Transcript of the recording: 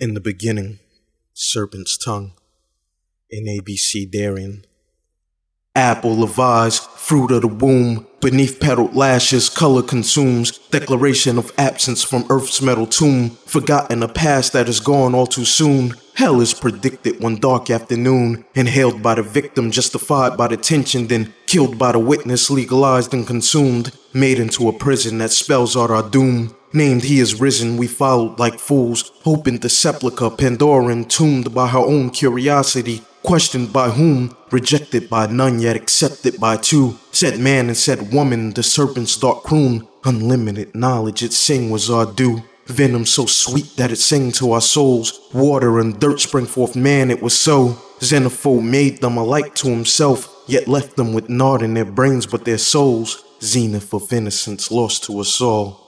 In the beginning, serpent's tongue. In Abecedarian. Apple of eyes, fruit of the womb. Beneath petaled lashes, color consumes. Declaration of absence from Earth's metal tomb. Forgotten a past that is gone all too soon. Hell is predicted one dark afternoon. Inhaled by the victim, justified by the tension, then killed by the witness, legalized and consumed. Made into a prison that spells out our doom. Named he is risen, we followed like fools, hoping the sepulchre, Pandora entombed by her own curiosity, questioned by whom, rejected by none, yet accepted by two. Said man and said woman, the serpent's dark croon, unlimited knowledge, its sing was our due. Venom so sweet that it sang to our souls. Water and dirt spring forth man, it was so. Xenophobe made them alike to himself, yet left them with naught in their brains but their souls. Zenith of innocence lost to us all.